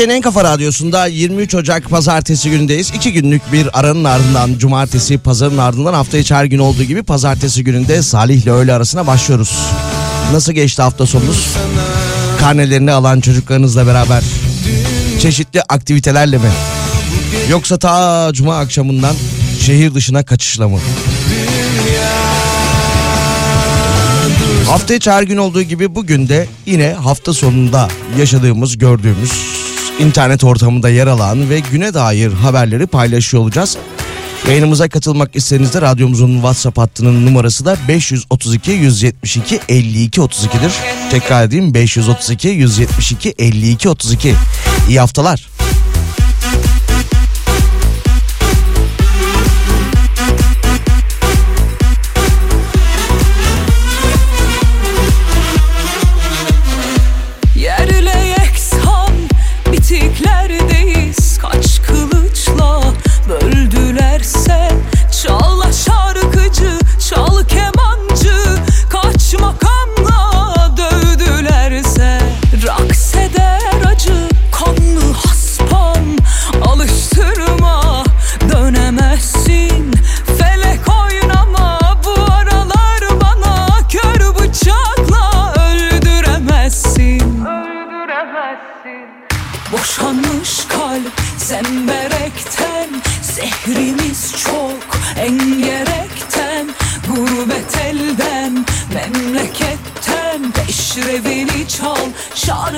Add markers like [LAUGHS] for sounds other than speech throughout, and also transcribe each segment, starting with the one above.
Türkiye'nin en kafa radyosunda 23 Ocak pazartesi günündeyiz. İki günlük bir aranın ardından cumartesi pazarın ardından hafta içi her gün olduğu gibi pazartesi gününde Salih ile öğle arasına başlıyoruz. Nasıl geçti hafta sonunuz? Karnelerini alan çocuklarınızla beraber çeşitli aktivitelerle mi? Yoksa ta cuma akşamından şehir dışına kaçışla mı? Hafta içi her gün olduğu gibi bugün de yine hafta sonunda yaşadığımız, gördüğümüz internet ortamında yer alan ve güne dair haberleri paylaşıyor olacağız. Yayınımıza katılmak istediğinizde radyomuzun WhatsApp hattının numarası da 532 172 52 32'dir. Tekrar edeyim 532 172 52 32. İyi haftalar.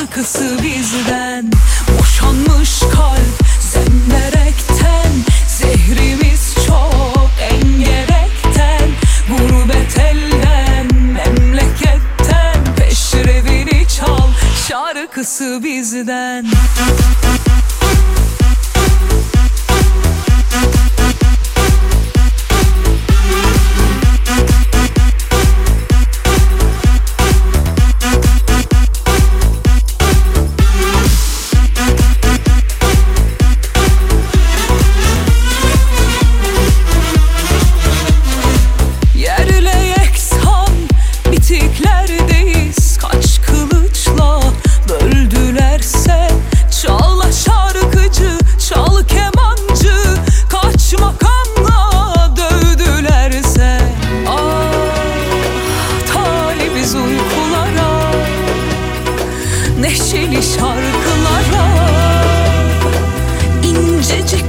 Şarkısı bizden. Boşanmış kalp zemberekten Zehrimiz çok engerekten. Gurbet elden memleketten Peşrevini çal. Şarkısı bizden İncecik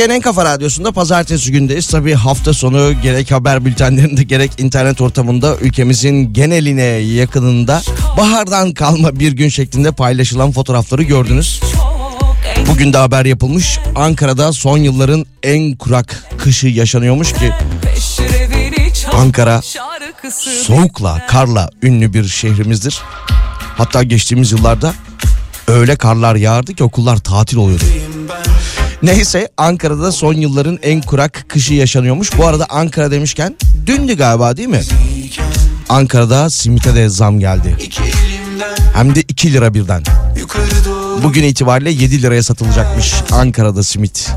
Türkiye'nin en kafa radyosunda pazartesi gündeyiz. Tabii hafta sonu gerek haber bültenlerinde gerek internet ortamında ülkemizin geneline yakınında bahardan kalma bir gün şeklinde paylaşılan fotoğrafları gördünüz. Bugün de haber yapılmış. Ankara'da son yılların en kurak kışı yaşanıyormuş ki Ankara soğukla, karla ünlü bir şehrimizdir. Hatta geçtiğimiz yıllarda öyle karlar yağardı ki okullar tatil oluyordu. Neyse Ankara'da son yılların en kurak kışı yaşanıyormuş. Bu arada Ankara demişken dündü galiba değil mi? Ankara'da simite de zam geldi. Hem de 2 lira birden. Bugün itibariyle 7 liraya satılacakmış Ankara'da simit.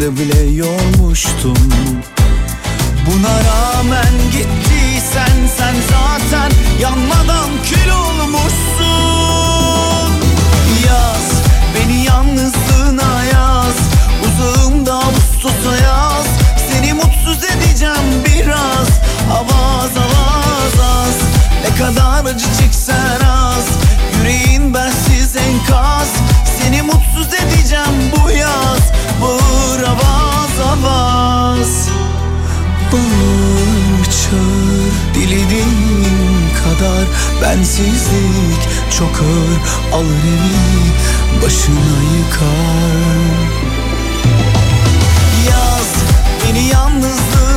Bile yormuştum. Buna rağmen gittiysen sen zaten yanmadan kül olmuşsun. Yaz beni yalnızlığına yaz. Uzağımda Ağustos'a yaz. Seni mutsuz edeceğim biraz. Avaz avaz az. Ne kadar acı çeksen az. Yüreğin bensiz enkaz Seni mutsuz edeceğim bu yaz Bağır avaz avaz. Bağır çağır dilediğin kadar Bensizlik çok ağır alır evi başına yıkar. Yaz beni yalnızlığına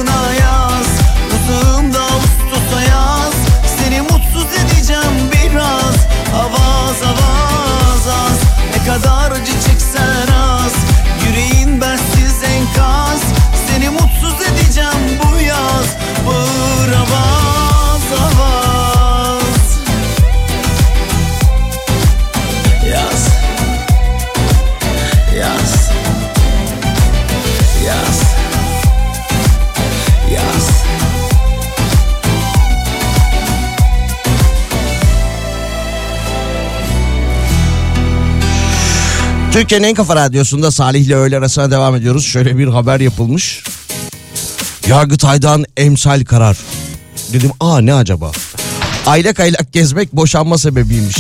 kadar acı çeksen az. Yüreğin bensiz enkaz. Seni mutsuz edeceğim bu yaz. Bağır avaz Türkiye'nin en kafa radyosunda Salih ile öğle arasına devam ediyoruz. Şöyle bir haber yapılmış. Yargıtay'dan emsal karar. Dedim aa ne acaba? Aylak aylak gezmek boşanma sebebiymiş.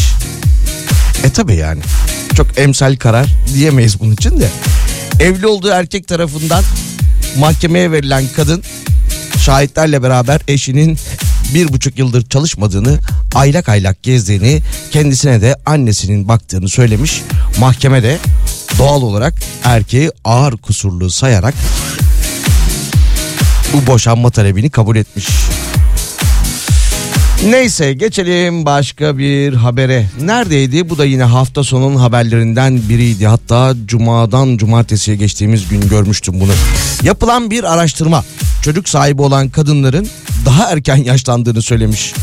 E tabi yani. Çok emsal karar diyemeyiz bunun için de. Evli olduğu erkek tarafından mahkemeye verilen kadın şahitlerle beraber eşinin bir buçuk yıldır çalışmadığını, aylak aylak gezdiğini, kendisine de annesinin baktığını söylemiş. Mahkemede doğal olarak erkeği ağır kusurlu sayarak bu boşanma talebini kabul etmiş. Neyse geçelim başka bir habere. Neredeydi? Bu da yine hafta sonunun haberlerinden biriydi. Hatta cumadan cumartesiye geçtiğimiz gün görmüştüm bunu. Yapılan bir araştırma çocuk sahibi olan kadınların daha erken yaşlandığını söylemiş.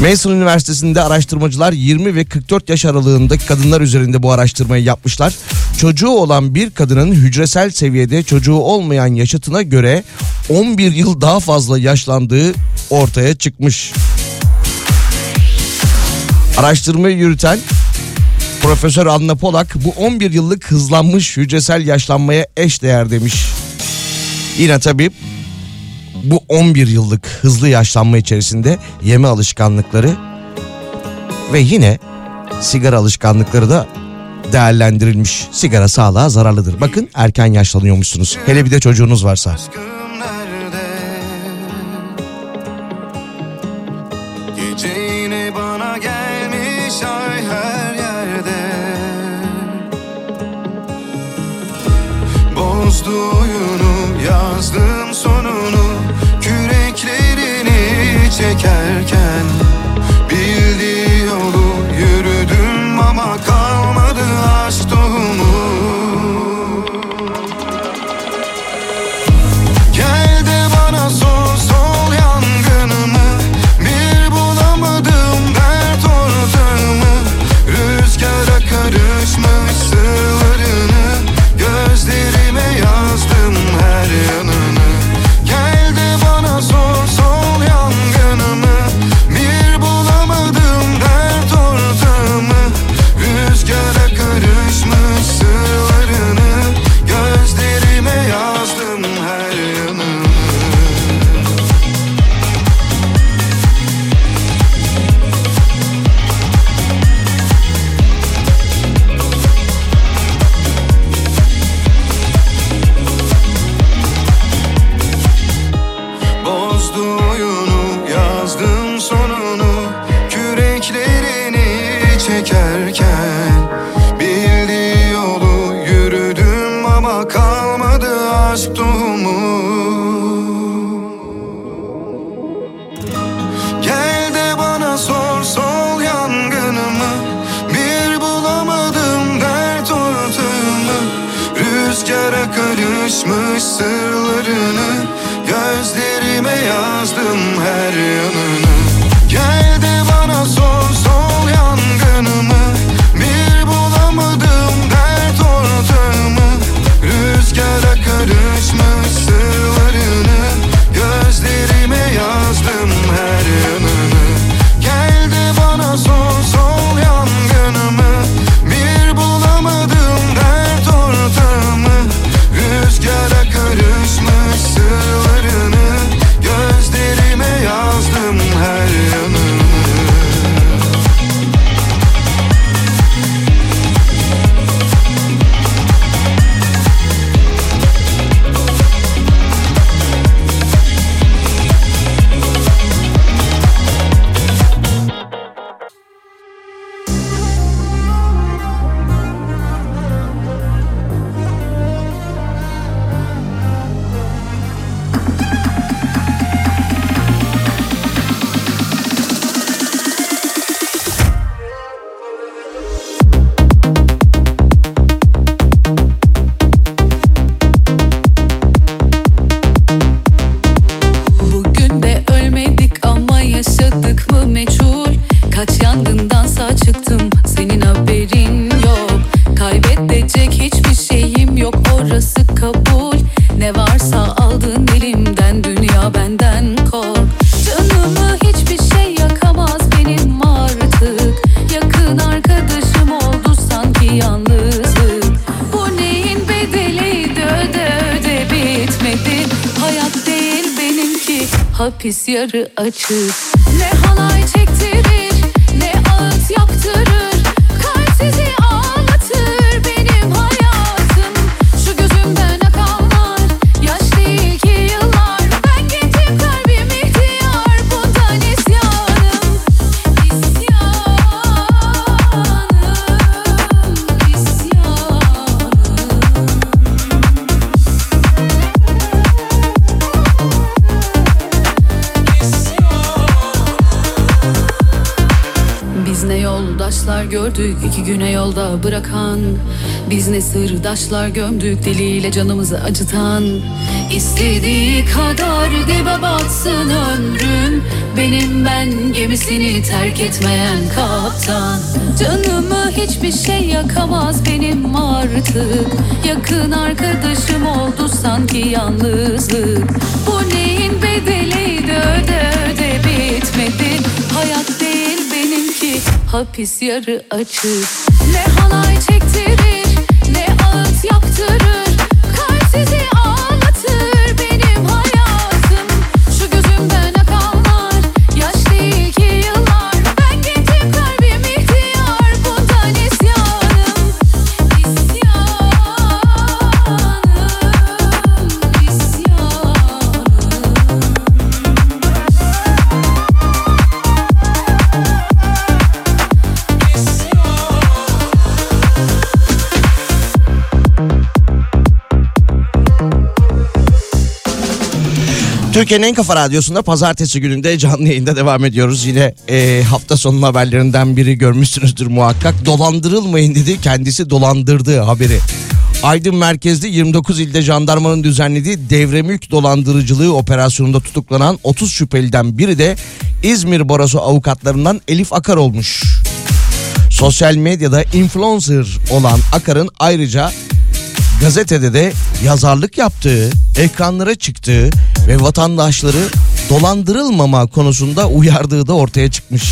Mason Üniversitesi'nde araştırmacılar 20 ve 44 yaş aralığındaki kadınlar üzerinde bu araştırmayı yapmışlar. Çocuğu olan bir kadının hücresel seviyede çocuğu olmayan yaşıtına göre 11 yıl daha fazla yaşlandığı ortaya çıkmış. Araştırmayı yürüten Profesör Anna Polak bu 11 yıllık hızlanmış hücresel yaşlanmaya eş değer demiş. Yine tabii bu 11 yıllık hızlı yaşlanma içerisinde yeme alışkanlıkları ve yine sigara alışkanlıkları da değerlendirilmiş. Sigara sağlığa zararlıdır. Bakın erken yaşlanıyormuşsunuz. Hele bir de çocuğunuz varsa. I can Yarı açık iki güne yolda bırakan Biz ne sırdaşlar gömdük deliyle canımızı acıtan. İstediği kadar dibe batsın ömrüm Benim ben gemisini terk etmeyen kaptan. Canımı hiçbir şey yakamaz benim artık. Yakın arkadaşım oldu sanki yalnızlık. Bu neyin bedeliydi öde öde bitmedi. Hayat hapis yarı açık. Ne halay çektirir Türkiye'nin en kafa radyosunda pazartesi gününde canlı yayında devam ediyoruz. Yine e, hafta sonu haberlerinden biri görmüşsünüzdür muhakkak. Dolandırılmayın dedi kendisi dolandırdığı haberi. Aydın merkezli 29 ilde jandarmanın düzenlediği devre dolandırıcılığı operasyonunda tutuklanan 30 şüpheliden biri de İzmir Barosu avukatlarından Elif Akar olmuş. Sosyal medyada influencer olan Akar'ın ayrıca gazetede de yazarlık yaptığı, ekranlara çıktığı ve vatandaşları dolandırılmama konusunda uyardığı da ortaya çıkmış.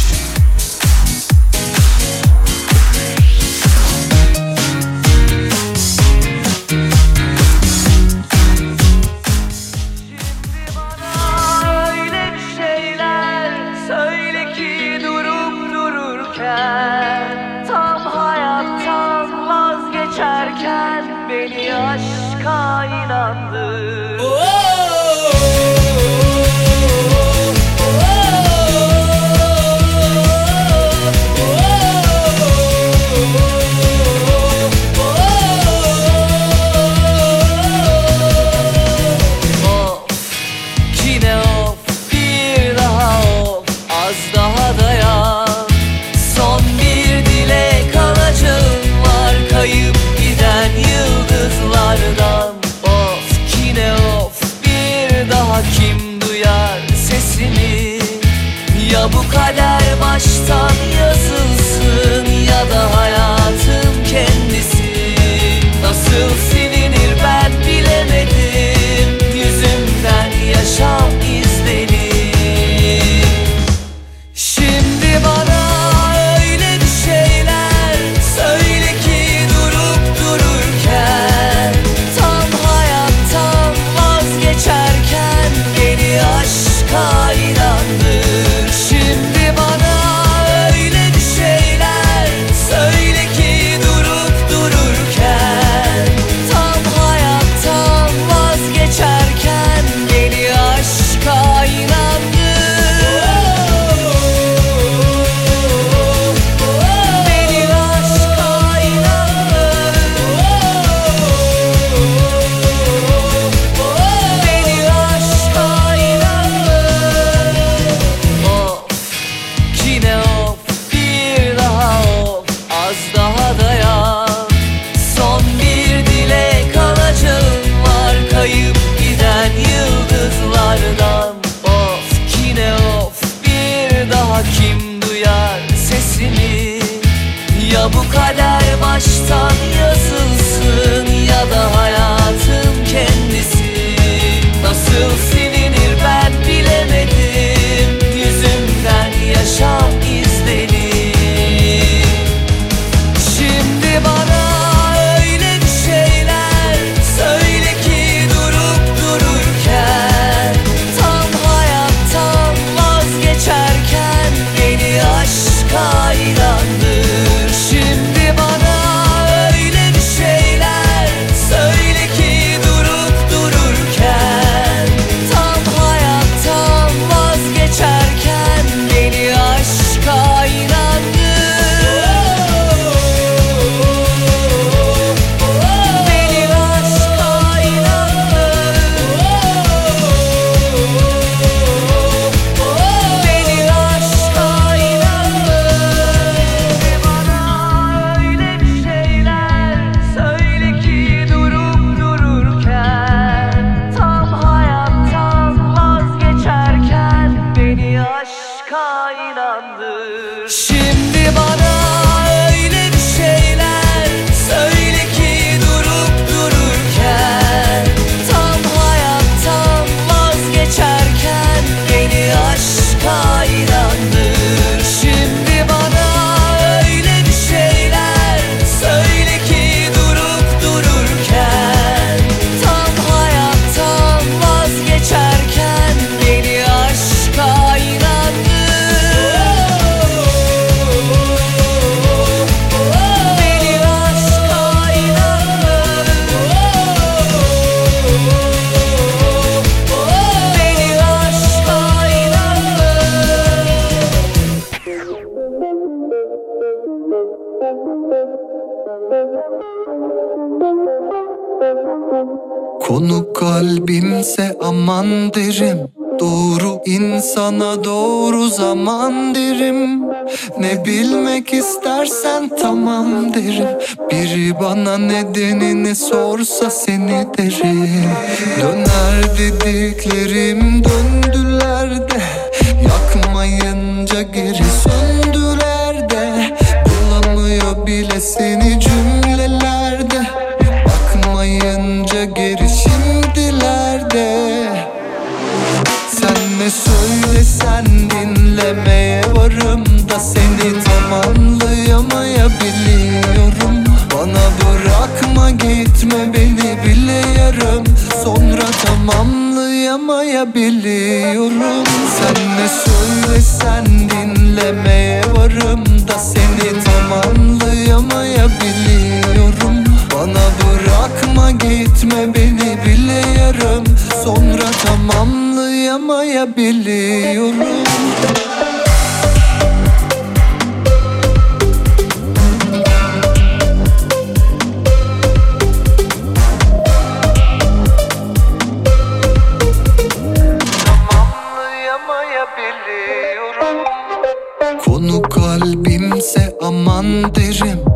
Deixe-me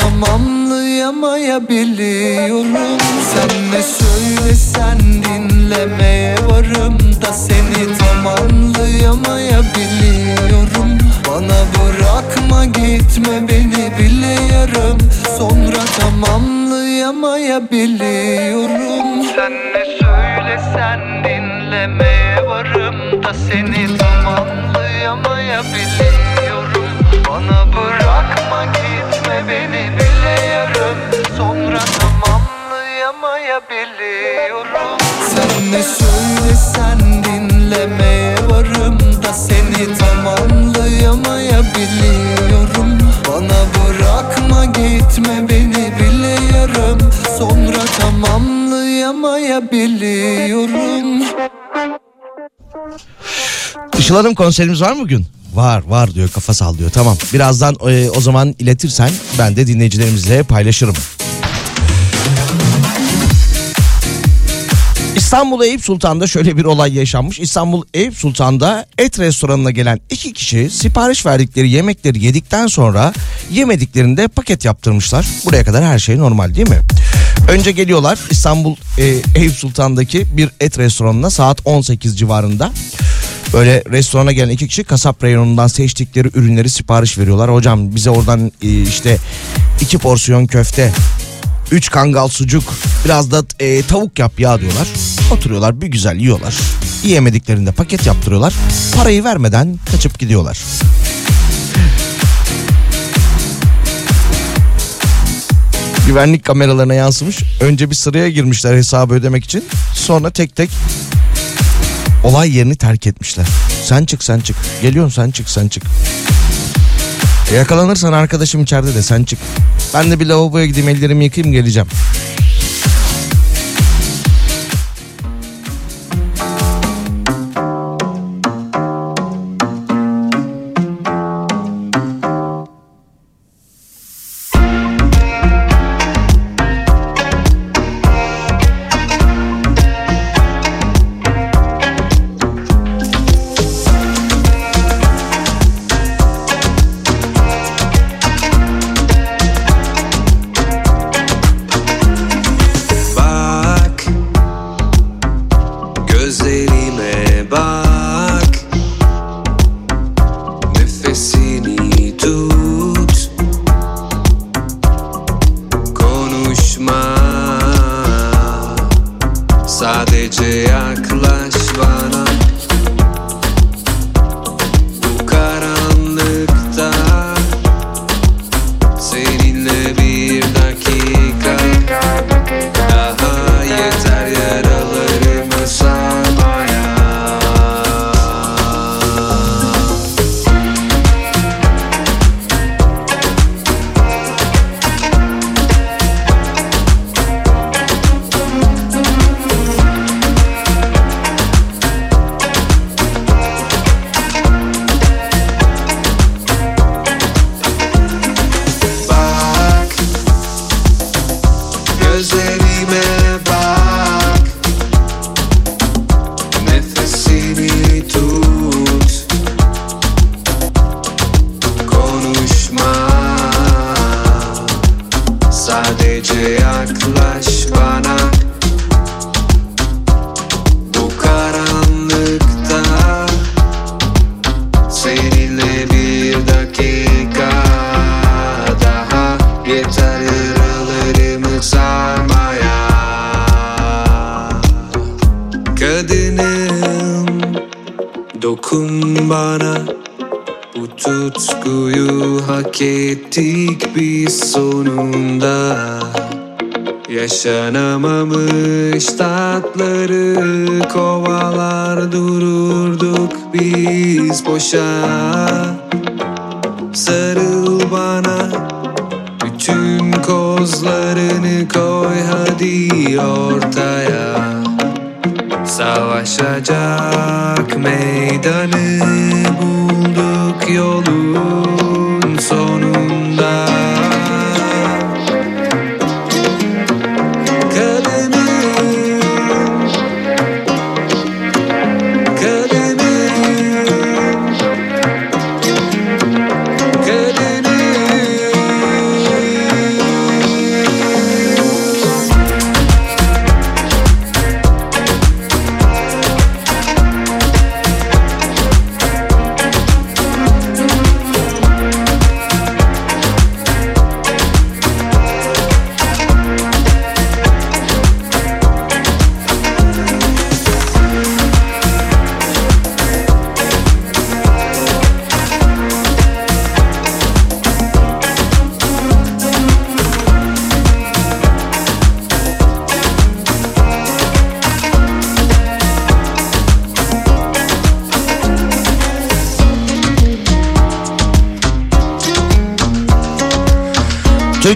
Tamamlayamayabiliyorum. Sen ne söylesen dinlemeye varım da Seni tamamlayamayabiliyorum. Bana bırakma gitme beni bile yarım. Sonra tamamlayamayabiliyorum. Sen ne söylesen dinlemeye varım da Seni tamamlayamayabiliyorum. beni biliyorum. Sonra tam Sen ne söylesen dinlemeye varım da Seni tam anlayamayabiliyorum Bana bırakma gitme beni biliyorum. Sonra tamamlayamayabiliyorum. Işıl Hanım konserimiz var mı bugün? Var var diyor kafa sallıyor tamam. Birazdan e, o zaman iletirsen ben de dinleyicilerimizle paylaşırım. İstanbul Eyüp Sultan'da şöyle bir olay yaşanmış. İstanbul Eyüp Sultan'da et restoranına gelen iki kişi sipariş verdikleri yemekleri yedikten sonra yemediklerinde paket yaptırmışlar. Buraya kadar her şey normal değil mi? Önce geliyorlar İstanbul e, Eyüp Sultan'daki bir et restoranına saat 18 civarında. Böyle restorana gelen iki kişi kasap reyonundan seçtikleri ürünleri sipariş veriyorlar. Hocam bize oradan e, işte iki porsiyon köfte, üç kangal sucuk, biraz da e, tavuk yap ya diyorlar. Oturuyorlar bir güzel yiyorlar. Yiyemediklerinde paket yaptırıyorlar. Parayı vermeden kaçıp gidiyorlar. Güvenlik kameralarına yansımış. Önce bir sıraya girmişler hesabı ödemek için. Sonra tek tek olay yerini terk etmişler. Sen çık sen çık. Geliyorsun sen çık sen çık. E, Yakalanırsan arkadaşım içeride de sen çık. Ben de bir lavaboya gideyim ellerimi yıkayayım geleceğim.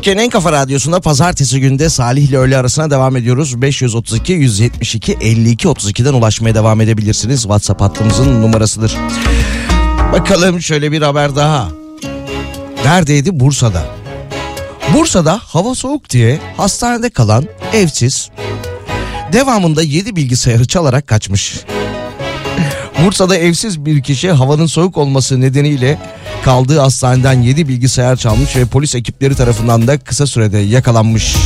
Türkiye'nin en kafa radyosunda pazartesi günde Salih ile öğle arasına devam ediyoruz. 532 172 52 32'den ulaşmaya devam edebilirsiniz. WhatsApp hattımızın numarasıdır. Bakalım şöyle bir haber daha. Neredeydi? Bursa'da. Bursa'da hava soğuk diye hastanede kalan evsiz devamında 7 bilgisayarı çalarak kaçmış. Bursa'da evsiz bir kişi havanın soğuk olması nedeniyle kaldığı hastaneden 7 bilgisayar çalmış ve polis ekipleri tarafından da kısa sürede yakalanmış.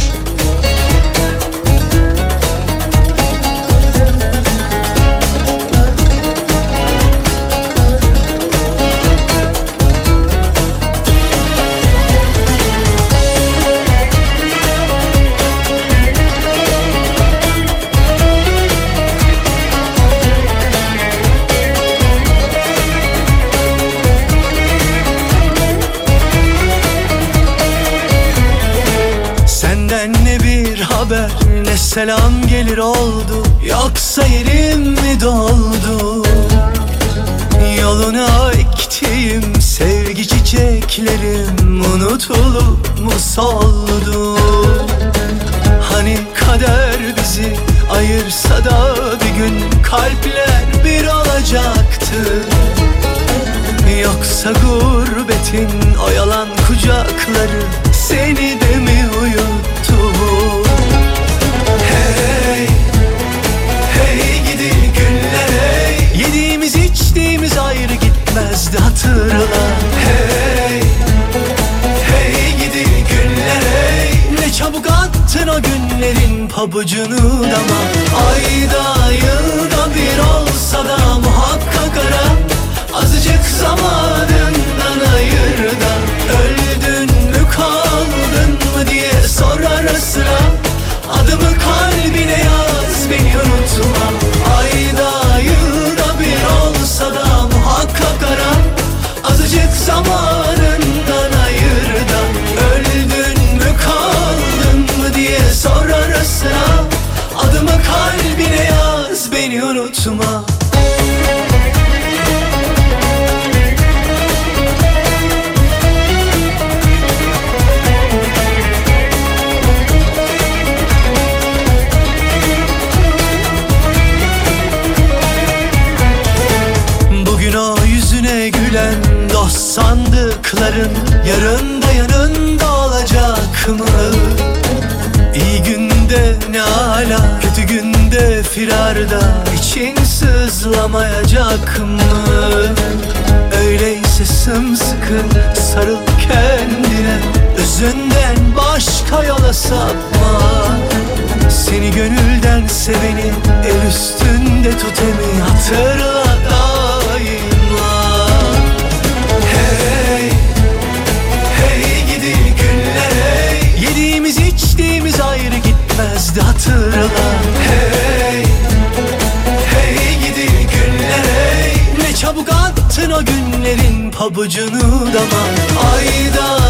Selam gelir oldu. Yoksa yerim mi doldu? Yoluna ektiğim sevgi çiçeklerim Unutulup mu soldu? Hani kader bizi ayırsa da bir gün Kalpler bir olacaktı. Yoksa gurbetin o yalan kucakları Seni de mi gitmezdi hatırla. Hey, hey gidi günler hey. Ne çabuk attın o günlerin pabucunu dama. Ayda yılda bir olsa da muhakkak ara. Azıcık zamanından ayır da Öldün mü kaldın mı diye sor ara sıra Adımı pabucunu dama Ayda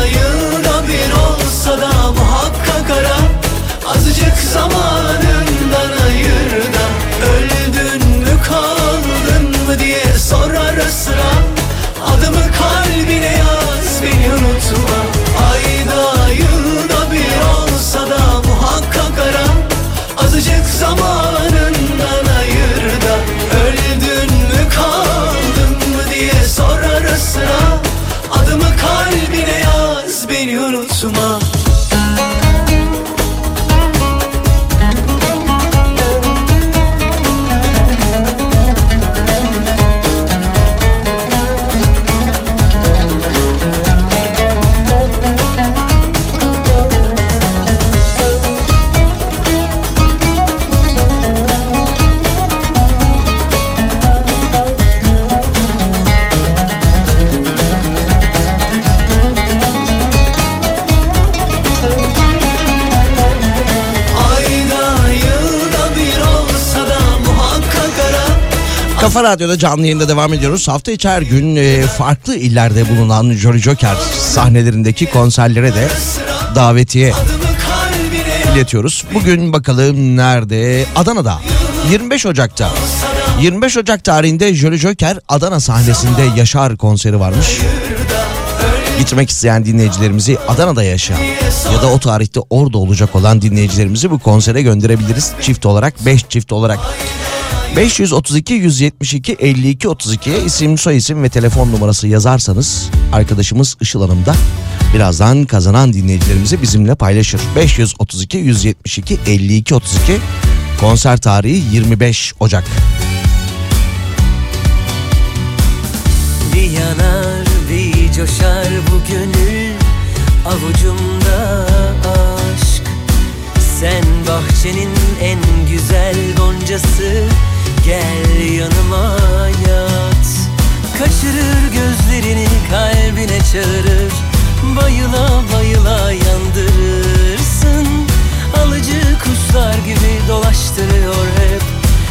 Kafa Radyo'da canlı yayında devam ediyoruz. Hafta içi her gün e, farklı illerde bulunan Jolly Joker sahnelerindeki konserlere de davetiye iletiyoruz. Bugün bakalım nerede? Adana'da. 25 Ocak'ta. 25 Ocak tarihinde Jolly Joker Adana sahnesinde Yaşar konseri varmış. Gitmek isteyen dinleyicilerimizi Adana'da yaşayan ya da o tarihte orada olacak olan dinleyicilerimizi bu konsere gönderebiliriz. Çift olarak 5 çift olarak. 532 172 52 32'ye isim soy isim ve telefon numarası yazarsanız arkadaşımız Işıl Hanım da birazdan kazanan dinleyicilerimizi bizimle paylaşır. 532 172 52 32 konser tarihi 25 Ocak. Bir yanar bir coşar bu gönül Avucumda aşk Sen bahçenin en güzel goncası Gel yanıma yat. Kaçırır gözlerini kalbine çağırır. Bayıla bayıla yandırırsın Alıcı kuşlar gibi dolaştırıyor hep.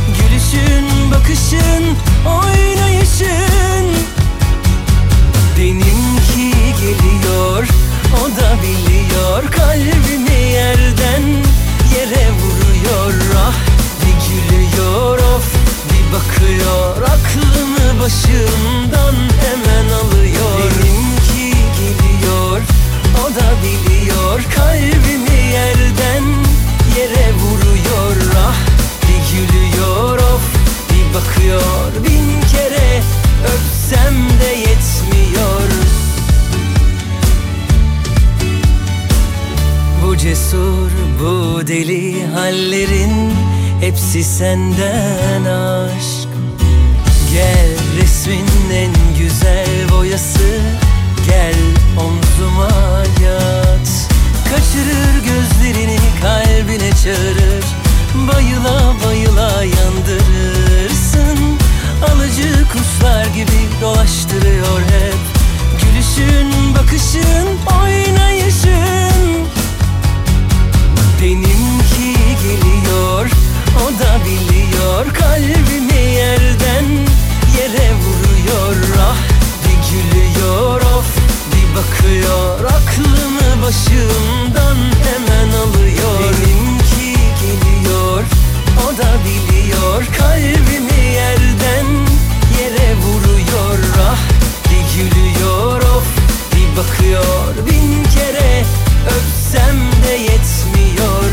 Gülüşün, bakışın, oynayışın. Benimki geliyor, o da biliyor. Kalbimi yerden yere vuruyor. Ah bir gülüyor of bakıyor Aklımı başımdan hemen alıyor. Benimki geliyor, o da biliyor. Kalbimi yerden yere vuruyor. Ah bir gülüyor of bir bakıyor. Bin kere öpsem de yetmiyor. Bu cesur, bu deli hallerin Hepsi senden aşk. Gel resmin en güzel boyası. Gel omzuma yat. Kaçırır gözlerini kalbine çağırır. Bayıla bayıla yandırırsın. Alıcı kuşlar gibi dolaştırıyor hep. Gülüşün, bakışın, oynayışın. Benimki geliyor, o da biliyor Kalbimi yerden yere vuruyor. Ah bir gülüyor of bir bakıyor. Aklımı başımdan hemen alıyor. Benimki geliyor, o da biliyor. Kalbimi yerden yere vuruyor. Ah bir gülüyor of bir bakıyor. Bin kere öpsem de yetmiyor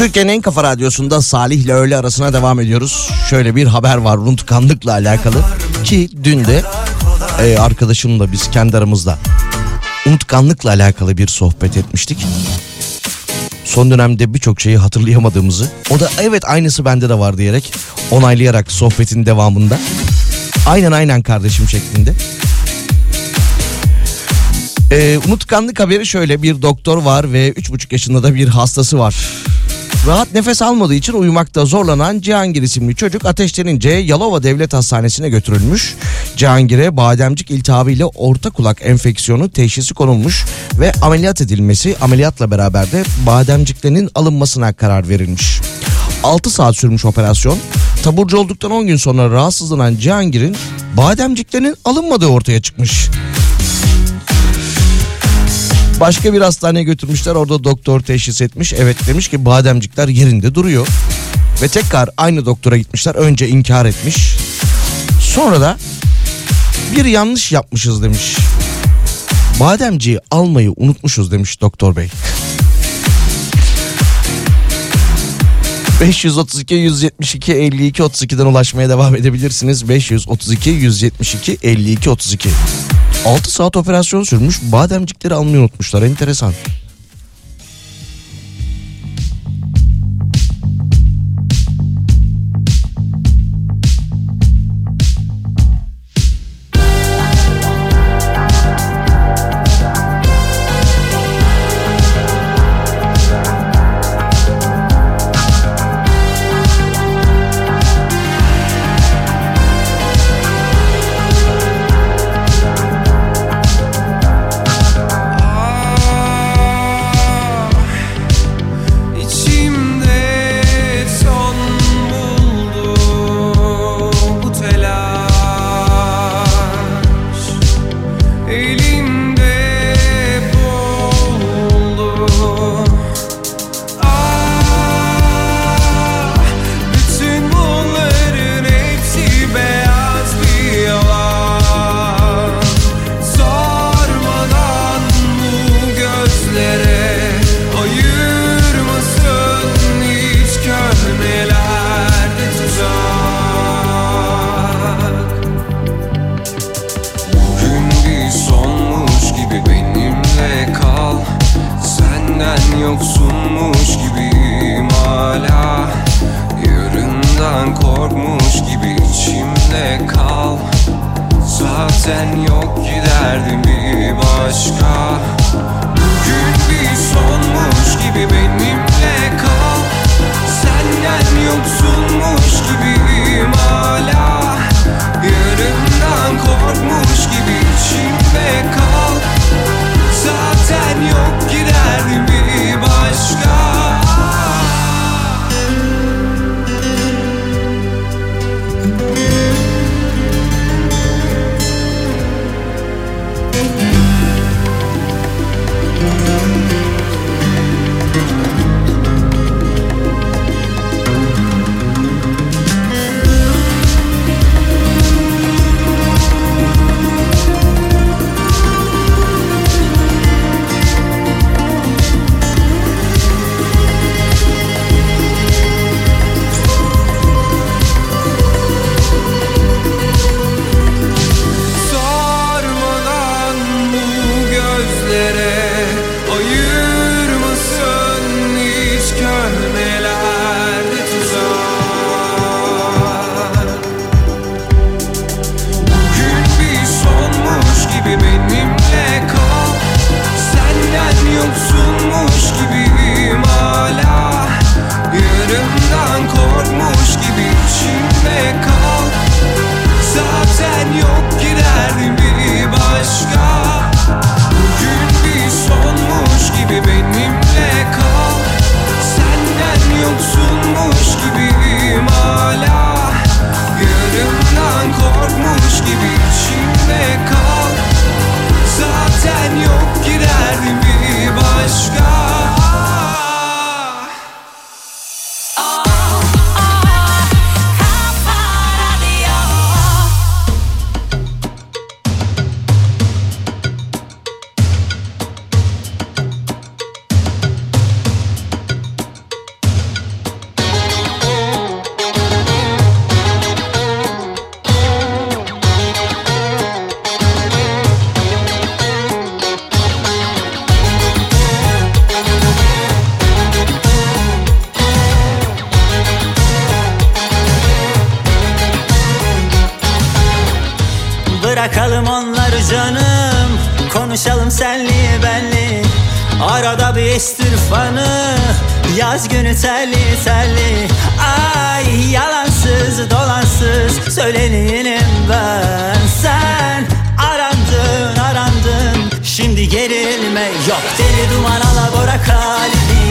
Türkiye'nin en kafa radyosunda Salih ile öğle arasına devam ediyoruz. Şöyle bir haber var unutkanlıkla alakalı ki dün de e, arkadaşımla biz kendi aramızda unutkanlıkla alakalı bir sohbet etmiştik. Son dönemde birçok şeyi hatırlayamadığımızı o da evet aynısı bende de var diyerek onaylayarak sohbetin devamında aynen aynen kardeşim şeklinde. Ee, unutkanlık haberi şöyle bir doktor var ve 3,5 yaşında da bir hastası var. Rahat nefes almadığı için uyumakta zorlanan Cihangir isimli çocuk ateşlenince Yalova Devlet Hastanesi'ne götürülmüş. Cihangir'e bademcik iltihabı ile orta kulak enfeksiyonu teşhisi konulmuş ve ameliyat edilmesi ameliyatla beraber de bademciklerinin alınmasına karar verilmiş. 6 saat sürmüş operasyon. Taburcu olduktan 10 gün sonra rahatsızlanan Cihangir'in bademciklerinin alınmadığı ortaya çıkmış. Başka bir hastaneye götürmüşler orada doktor teşhis etmiş. Evet demiş ki bademcikler yerinde duruyor. Ve tekrar aynı doktora gitmişler. Önce inkar etmiş. Sonra da bir yanlış yapmışız demiş. Bademciği almayı unutmuşuz demiş doktor bey. 532 172 52 32'den ulaşmaya devam edebilirsiniz. 532 172 52 32. 6 saat operasyon sürmüş. Bademcikleri almayı unutmuşlar. Enteresan. İçimde kal. Zaten yok giderdim bir başka? Bugün bir sonmuş gibi benimle kal. Senden yoksunmuş gibiyim hala. Yarından korkmuş gibi içimde kal. Zaten yok canım. Konuşalım senli benli. Arada bir estir fanı. Yaz günü telli telli Ay yalansız dolansız Söyleneyim ben. Sen arandın arandın. Şimdi gerilme yok. Deli duman alabora kalbi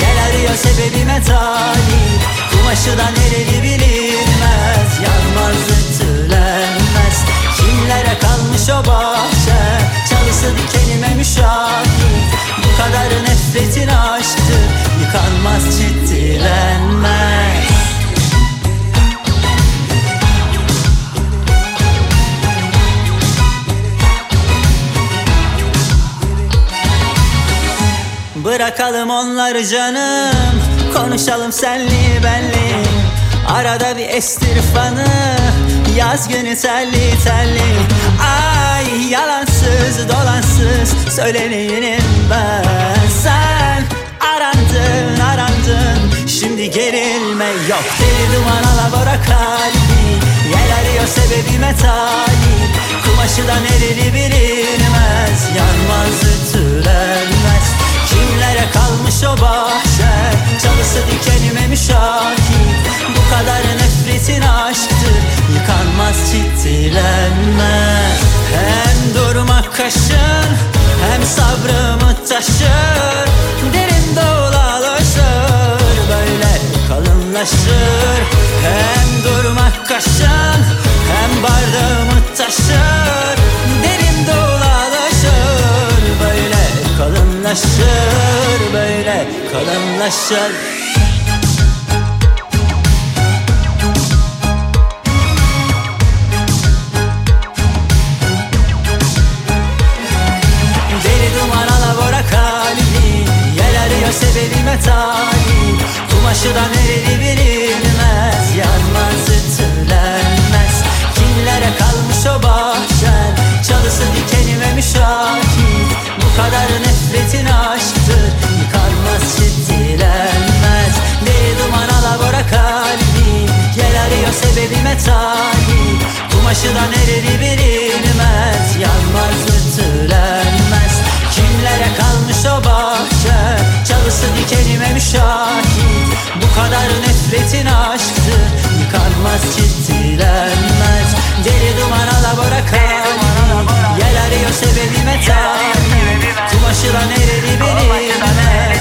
Yel arıyor sebebime talip Kumaşı da nereli bilinmez. Yanmaz ütülenmez Kimlere kalmış o bahçe? Çalısı dikenime müşahit. Bu kadar nefretin aşktır Yıkanmaz ciddilenmez Bırakalım onları canım. Konuşalım senli benli. Arada bir estir fanı Yaz günü telli telli. Ay yalansız dolansız Söyleneyim ben. Sen arandın arandın. Şimdi gerilme yok. Deli duman alabora kalbi Yel arıyor sebebime talip Kumaşı da nereli bilinmez. Yanmaz ütülenmez Kimlere kalmış o bahçe. Çalısı dikenime müşahit. Bu kadar nefretin aşktır. Yıkanmaz ciddilenmez Hem durmak kaşın Hem sabrımı taşır. Derin dolalaşır Böyle kalınlaşır. Hem durmak kaşın Hem bardağımı taşır. Derin kalınlaşır Böyle kalınlaşır Deli duman alabora kalbi Yel arıyor sebebime talip Kumaşı da nereli bilinmez Yanmaz ütülenmez. Kimlere kalmış o bahçen? Çalısı dikenime müşahit Bu kadar nefretin aşktır. Yıkanmaz ciddilenmez Deli duman alabora kalbi. Yel arıyor sebebime talip. Kumaşı da nereli bilinmez. Yanmaz ütülenmez Kimlere kalmış o bahçe? Çalısı dikenime müşahit. Bu kadar nefretin aşktır. Yıkanmaz ciddilenmez Deli duman alabora kalbi Yel arıyor sebebime talip Kumaşı da nereli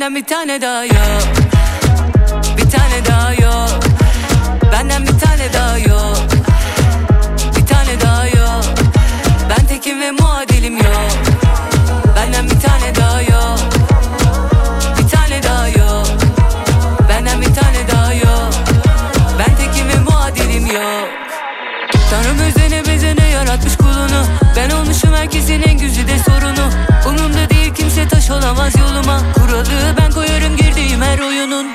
Benden bir tane daha yok. Bir tane daha yok. Benden bir tane daha yok. Bir tane daha yok. Ben tekim ve muadilim yok. Benden bir tane daha yok. Bir tane daha yok. Benden bir tane daha yok. Ben tekim ve muadilim yok. Tanrım özene bezene yaratmış kulunu. Ben olmuşum herkesin en güzide sorunu. Umumda değil kimse taş olamaz yoluma Kuralı ben koyarım girdiğim her oyunun.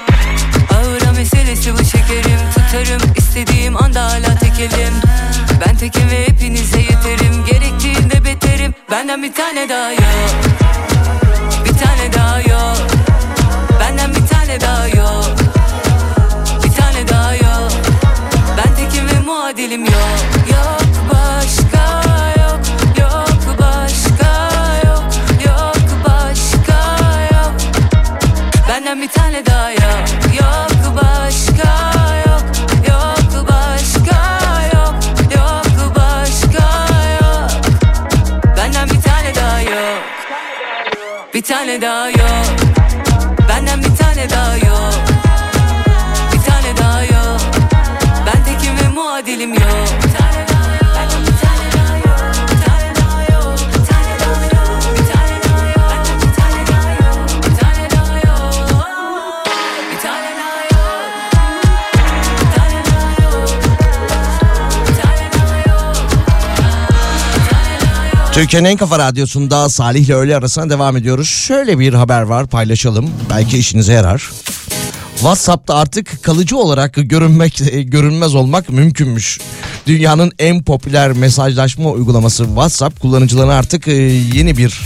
Ağıra meselesi bu şekerim. Tutarım istediğim anda hala tekelim Ben tekim ve hepinize yeterim. Gerektiğinde beterim. Benden bir tane daha yok tane daha Türkiye'nin en kafa radyosunda Salih ile öğle arasına devam ediyoruz. Şöyle bir haber var paylaşalım. Belki işinize yarar. WhatsApp'ta artık kalıcı olarak görünmek [LAUGHS] görünmez olmak mümkünmüş. Dünyanın en popüler mesajlaşma uygulaması WhatsApp kullanıcılarına artık e, yeni bir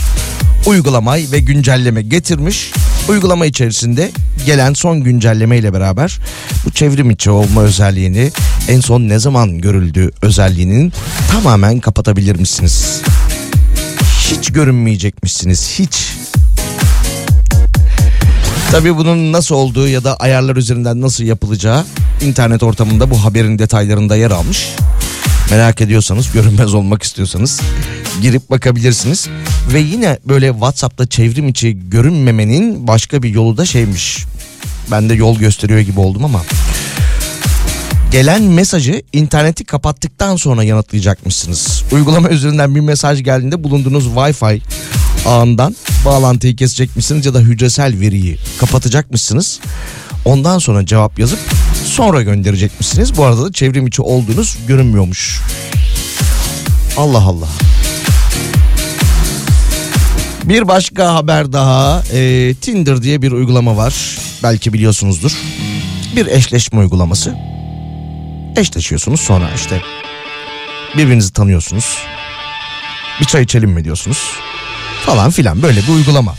uygulama ve güncelleme getirmiş. Uygulama içerisinde gelen son güncelleme ile beraber bu çevrim içi olma özelliğini en son ne zaman görüldüğü özelliğinin tamamen kapatabilir misiniz? Hiç görünmeyecekmişsiniz hiç. Tabii bunun nasıl olduğu ya da ayarlar üzerinden nasıl yapılacağı internet ortamında bu haberin detaylarında yer almış. Merak ediyorsanız, görünmez olmak istiyorsanız girip bakabilirsiniz. Ve yine böyle WhatsApp'ta çevrim içi görünmemenin başka bir yolu da şeymiş. Ben de yol gösteriyor gibi oldum ama. Gelen mesajı interneti kapattıktan sonra yanıtlayacakmışsınız. Uygulama üzerinden bir mesaj geldiğinde bulunduğunuz Wi-Fi ağından bağlantıyı kesecekmişsiniz ya da hücresel veriyi kapatacakmışsınız. Ondan sonra cevap yazıp sonra gönderecekmişsiniz. Bu arada da çevrim içi olduğunuz görünmüyormuş. Allah Allah. Bir başka haber daha. Ee, Tinder diye bir uygulama var. Belki biliyorsunuzdur. Bir eşleşme uygulaması. Eşleşiyorsunuz sonra işte birbirinizi tanıyorsunuz. Bir çay içelim mi diyorsunuz falan filan böyle bir uygulama.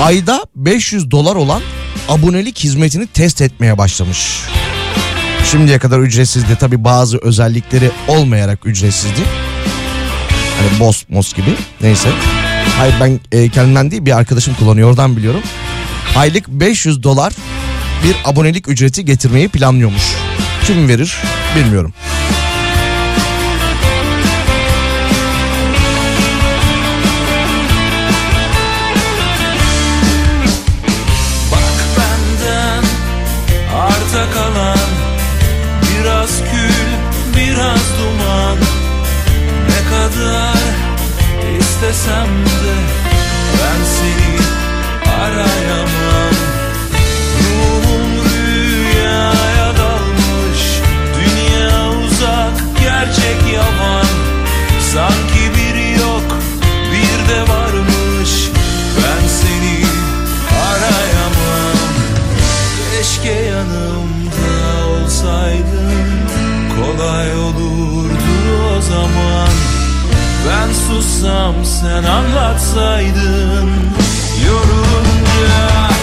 Ayda 500 dolar olan abonelik hizmetini test etmeye başlamış. Şimdiye kadar ücretsizdi tabi bazı özellikleri olmayarak ücretsizdi. Hani Boss Mos gibi neyse. Hayır ben e, kendimden değil bir arkadaşım kullanıyor oradan biliyorum. Aylık 500 dolar bir abonelik ücreti getirmeyi planlıyormuş. Kim verir bilmiyorum. İstesem de Ben seni arayamam gerçek yalan. Sanki biri yok bir de varmış. Ben seni arayamam. Keşke yanımda olsaydın. Kolay olurdu o zaman. Ben sussam sen anlatsaydın. Yorulunca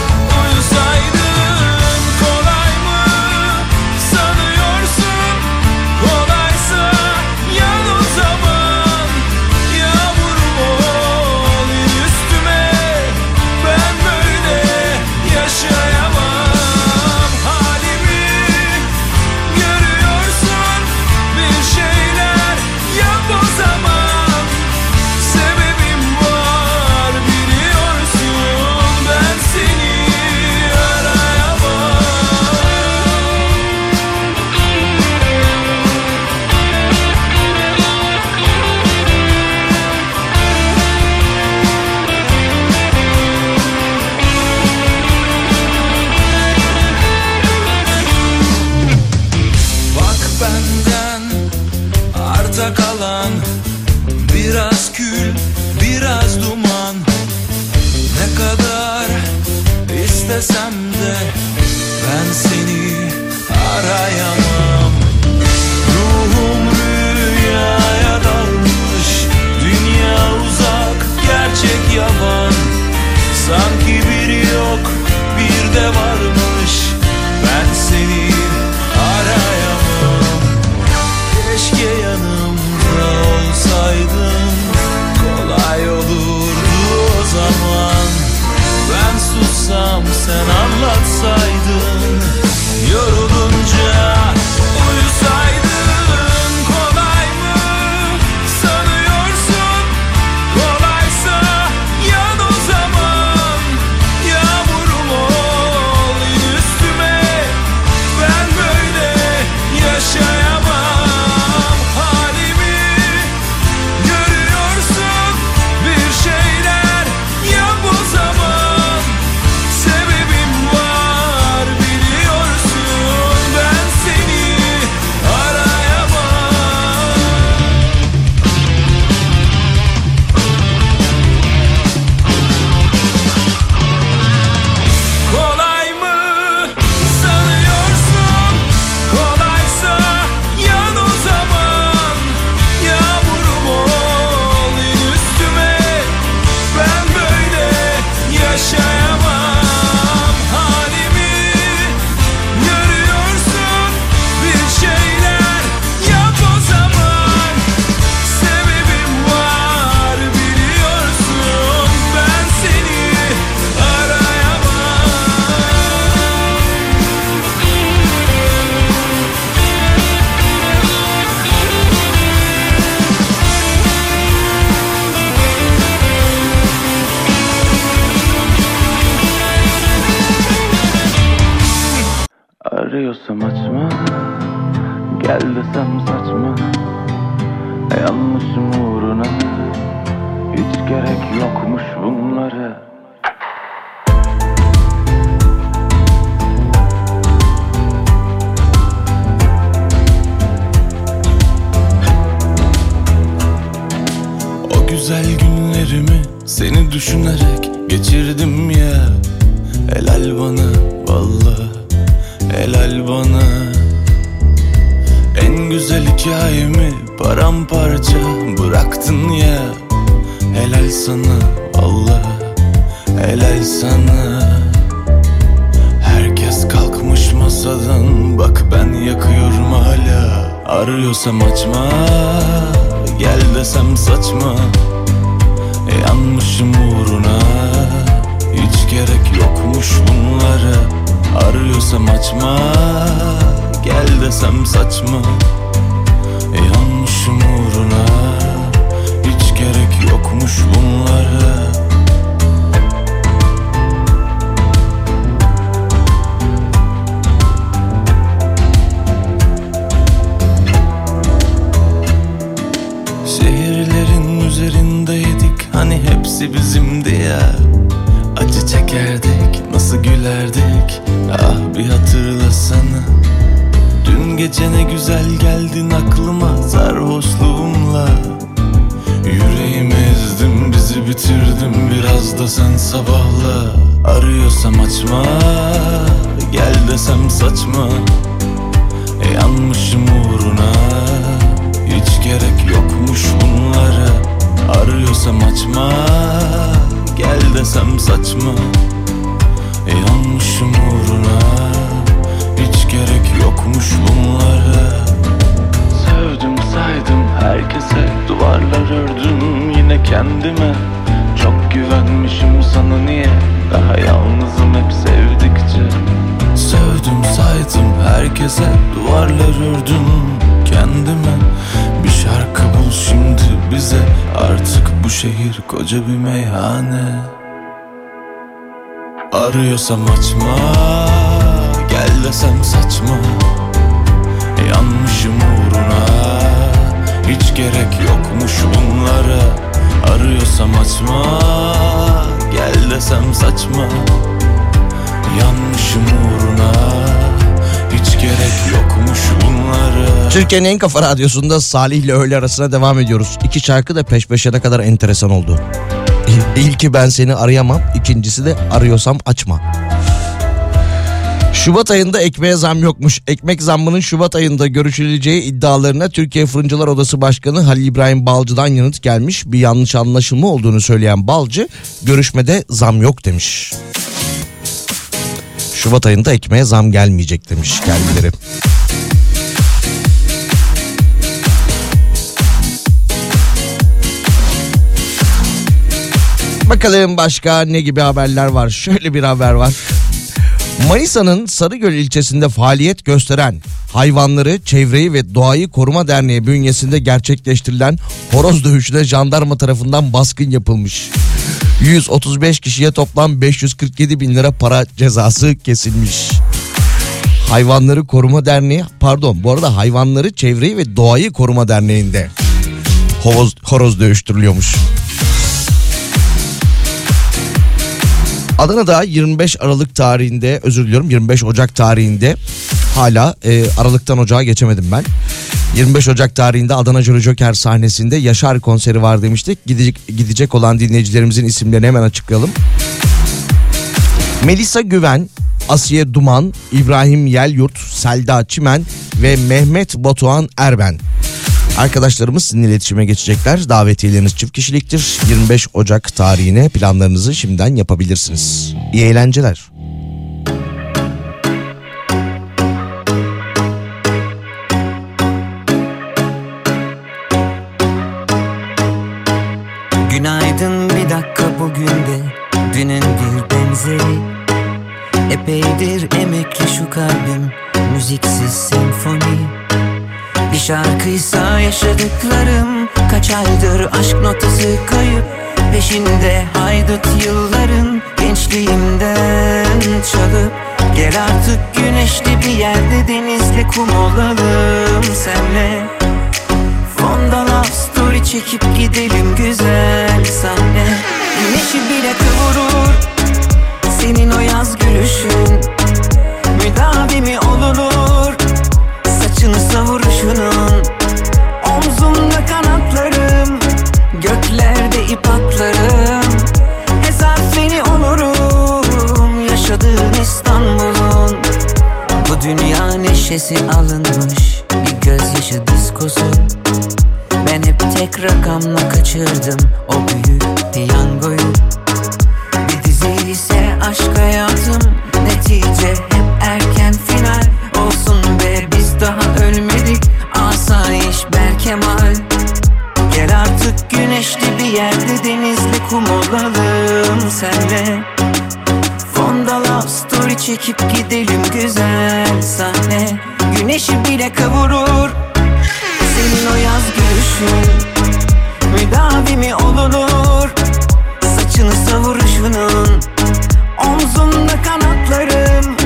Helal bana valla helal bana. En güzel hikayemi paramparça bıraktın ya. Helal sana valla helal sana. Herkes kalkmış masadan Bak ben yakıyorum hala. Arıyorsam açma Gel desem saçma. Yanmışım uğruna gerek yokmuş bunlara Arıyorsam açma Gel desem saçma. Yanmışım uğruna Hiç gerek yokmuş bunlara Şehirlerin üzerindeydik hani hepsi bizimdi ya çekerdik nasıl gülerdik? Ah bir hatırlasana. Dün gece ne güzel geldin aklıma sarhoşluğumla. Yüreğimi ezdim bizi bitirdim biraz da sen sabahla. Arıyorsam açma gel desem saçma. Yanmışım uğruna hiç gerek yokmuş bunlara. Arıyorsam açma Gel desem saçma. Yanmışım uğruna. Hiç gerek yokmuş bunlara. Sevdim saydım herkese. Duvarlar ördüm yine kendime. Çok güvenmişim sana niye? Daha yalnızım hep sevdikçe. Sevdim saydım herkese. Duvarlar ördüm kendime Bir şarkı bul şimdi bize. Artık bu şehir koca bir meyhane. Arıyorsam açma Gel desem saçma. Yanmışım uğruna Hiç gerek yokmuş bunlara. Arıyorsam açma Gel desem saçma. Yanmışım uğruna Hiç gerek yokmuş bunlara Türkiye'nin en kafa radyosunda Salih ile öğle arasına devam ediyoruz. İki şarkı da peş peşe ne kadar enteresan oldu. İl- İlki ben seni arayamam. ikincisi de arıyorsam açma. Şubat ayında ekmeğe zam yokmuş. Ekmek zammının Şubat ayında görüşüleceği iddialarına Türkiye Fırıncılar Odası Başkanı Halil İbrahim Balcı'dan yanıt gelmiş. Bir yanlış anlaşılma olduğunu söyleyen Balcı görüşmede zam yok demiş. Şubat ayında ekmeğe zam gelmeyecek demiş kendileri. Bakalım başka ne gibi haberler var? Şöyle bir haber var. Manisa'nın Sarıgöl ilçesinde faaliyet gösteren hayvanları, çevreyi ve doğayı koruma derneği bünyesinde gerçekleştirilen horoz dövüşüne jandarma tarafından baskın yapılmış. 135 kişiye toplam 547 bin lira para cezası kesilmiş. Hayvanları Koruma Derneği pardon bu arada Hayvanları Çevreyi ve Doğayı Koruma Derneği'nde horoz, horoz dövüştürülüyormuş. Adana'da 25 Aralık tarihinde özür diliyorum 25 Ocak tarihinde hala e, Aralık'tan Ocağa geçemedim ben. 25 Ocak tarihinde Adana Jolly Joker sahnesinde Yaşar konseri var demiştik. Gidecek, gidecek olan dinleyicilerimizin isimlerini hemen açıklayalım. Melisa Güven, Asiye Duman, İbrahim Yelyurt, Selda Çimen ve Mehmet Batuhan Erben. Arkadaşlarımız sizinle iletişime geçecekler. Davetiyeleriniz çift kişiliktir. 25 Ocak tarihine planlarınızı şimdiden yapabilirsiniz. İyi eğlenceler. güzeli Epeydir emekli şu kalbim Müziksiz senfoni. Bir şarkıysa yaşadıklarım Kaç aydır aşk notası kayıp. Peşinde haydut yılların Gençliğimden çalıp Gel artık güneşli bir yerde Denizle kum olalım senle. Fondan love story çekip gidelim güzel sahne Güneşi bile kıvırır senin o yaz gülüşün. Müdavi mi olunur Saçını savuruşunun? Omzumda kanatlarım Göklerde ip atlarım. Hesap seni olurum Yaşadığın İstanbul'un. Bu dünya neşesi alınmış Bir gözyaşı diskosu. Ben hep tek rakamla kaçırdım O büyük piyangoyu aşk hayatım Netice hep erken final. Olsun be biz daha ölmedik. Asayiş Berkemal. Gel artık güneşli bir yerde denizli kum olalım senle. Fonda love story çekip gidelim güzel sahne. Güneşi bile kavurur. Senin o yaz gülüşün Müdavimi olunur. Saçını savuruşunun Omzumda kanatlarım.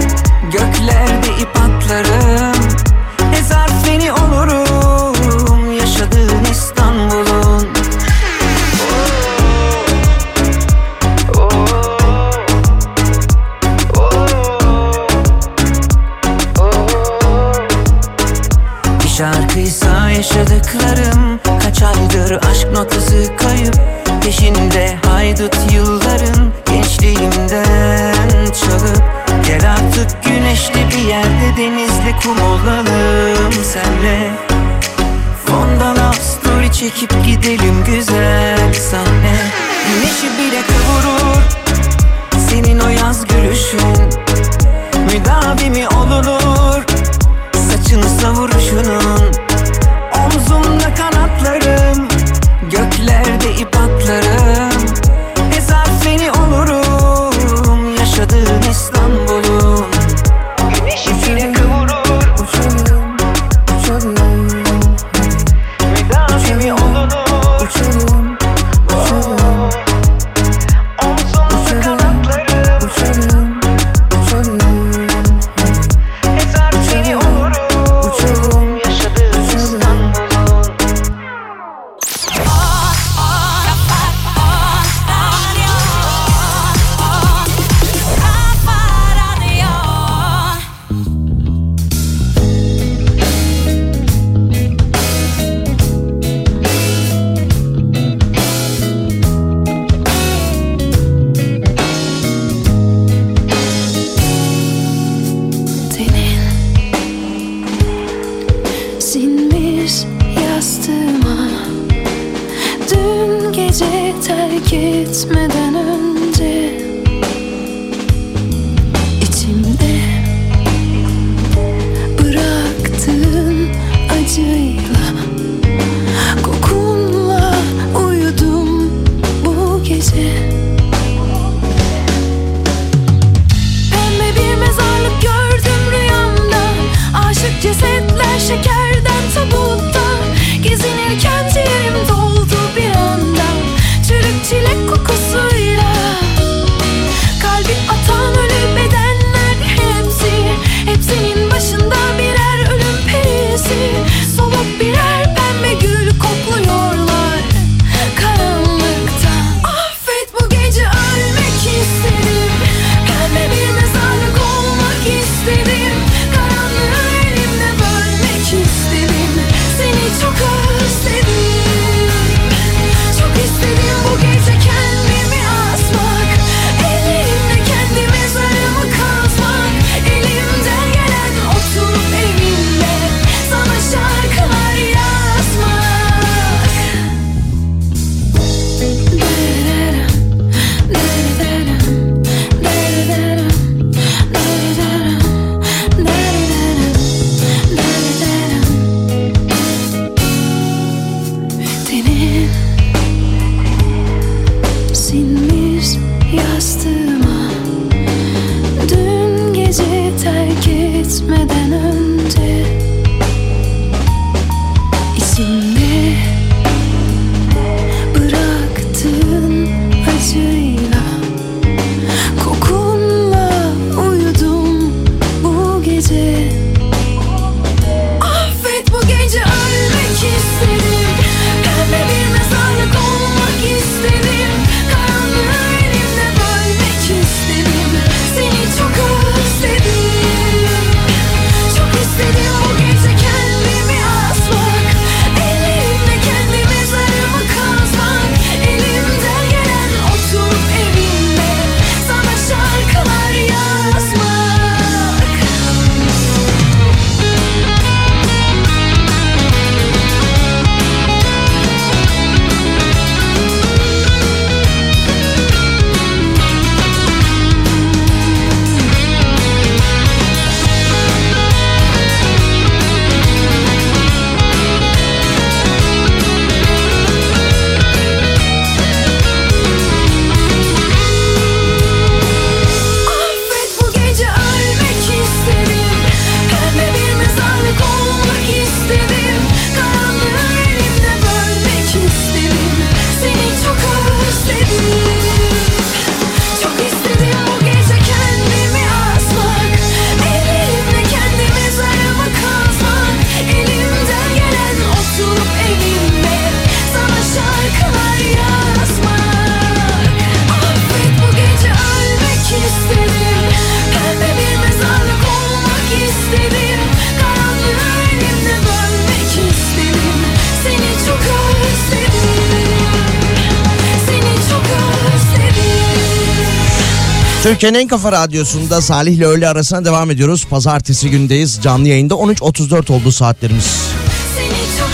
Türkiye'nin en kafa radyosunda Salih ile öğle arasına devam ediyoruz. Pazartesi gündeyiz. Canlı yayında 13.34 oldu saatlerimiz.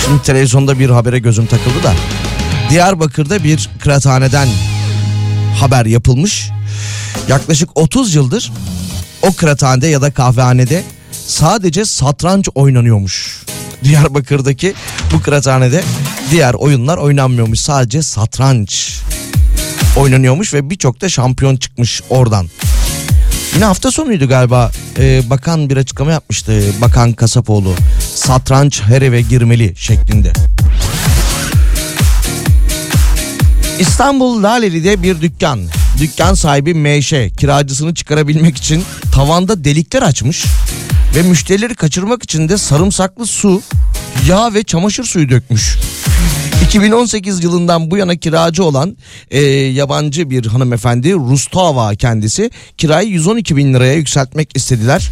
Şimdi televizyonda bir habere gözüm takıldı da. Diyarbakır'da bir kıraathaneden haber yapılmış. Yaklaşık 30 yıldır o kıraathanede ya da kahvehanede sadece satranç oynanıyormuş. Diyarbakır'daki bu kıraathanede diğer oyunlar oynanmıyormuş. Sadece satranç oynanıyormuş ve birçok da şampiyon çıkmış oradan. Yine hafta sonuydu galiba Ee, bakan bir açıklama yapmıştı Bakan Kasapoğlu satranç her eve girmeli şeklinde. İstanbul Laleli'de bir dükkan. Dükkan sahibi Meşe kiracısını çıkarabilmek için tavanda delikler açmış ve müşterileri kaçırmak için de sarımsaklı su, yağ ve çamaşır suyu dökmüş. 2018 yılından bu yana kiracı olan e, yabancı bir hanımefendi Rustava kendisi kirayı 112 bin liraya yükseltmek istediler.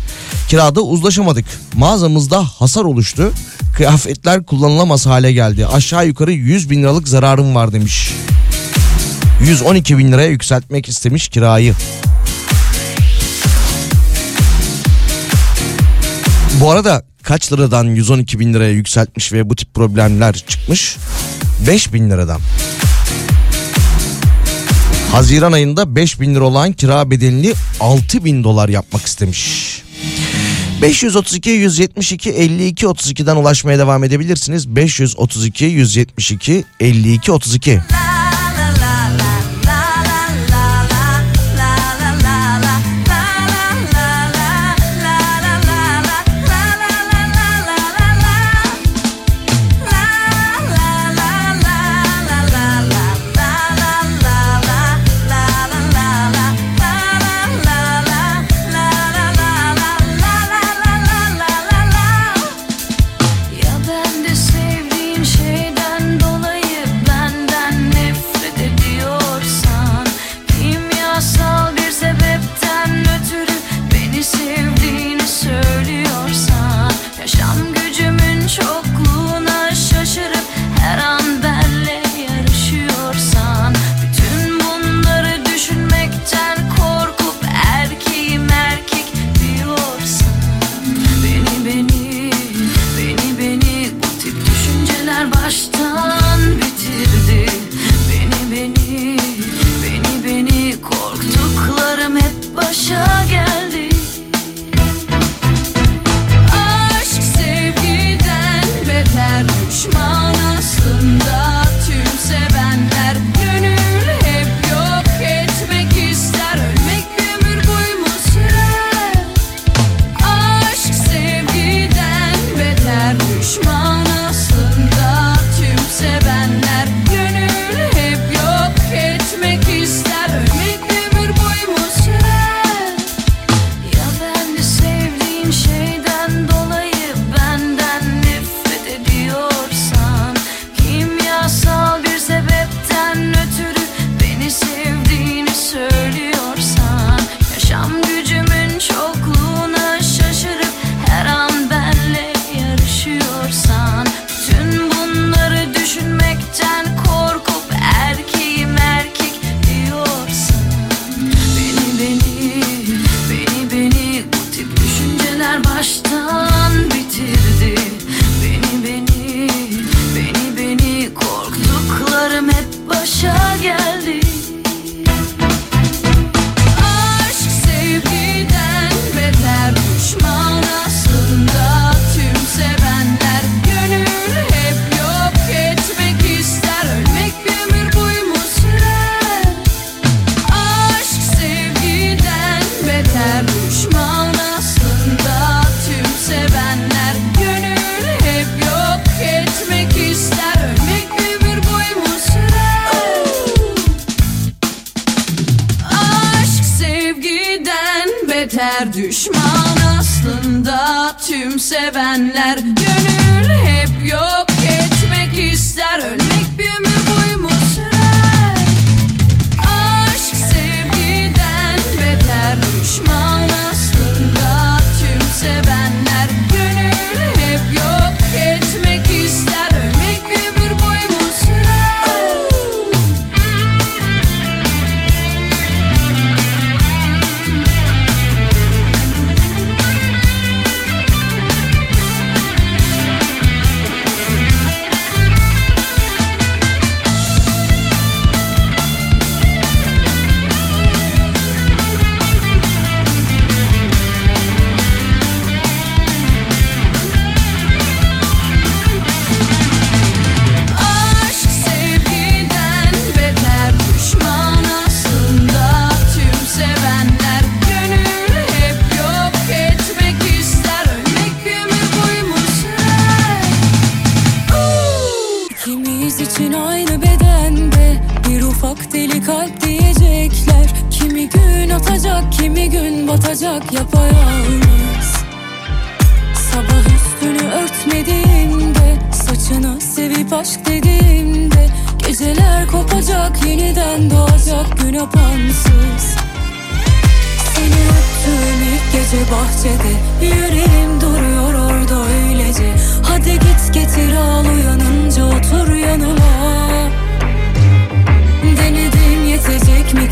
Kirada uzlaşamadık. Mağazamızda hasar oluştu. Kıyafetler kullanılamaz hale geldi. Aşağı yukarı 100 bin liralık zararım var demiş. 112 bin liraya yükseltmek istemiş kirayı. Bu arada kaç liradan 112 bin liraya yükseltmiş ve bu tip problemler çıkmış? 5 bin liradan. Haziran ayında 5 bin lira olan kira bedelini 6 bin dolar yapmak istemiş. 532 172 52 32'den ulaşmaya devam edebilirsiniz. 532 172 52 32.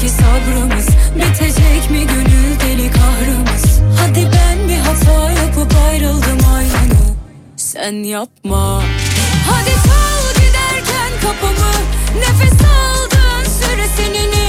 sabrımız. Bitecek mi gönül deli kahrımız? Hadi ben bir hata yapıp ayrıldım aynı. Sen yapma. Hadi çal giderken kapımı. Nefes aldığın süre seninim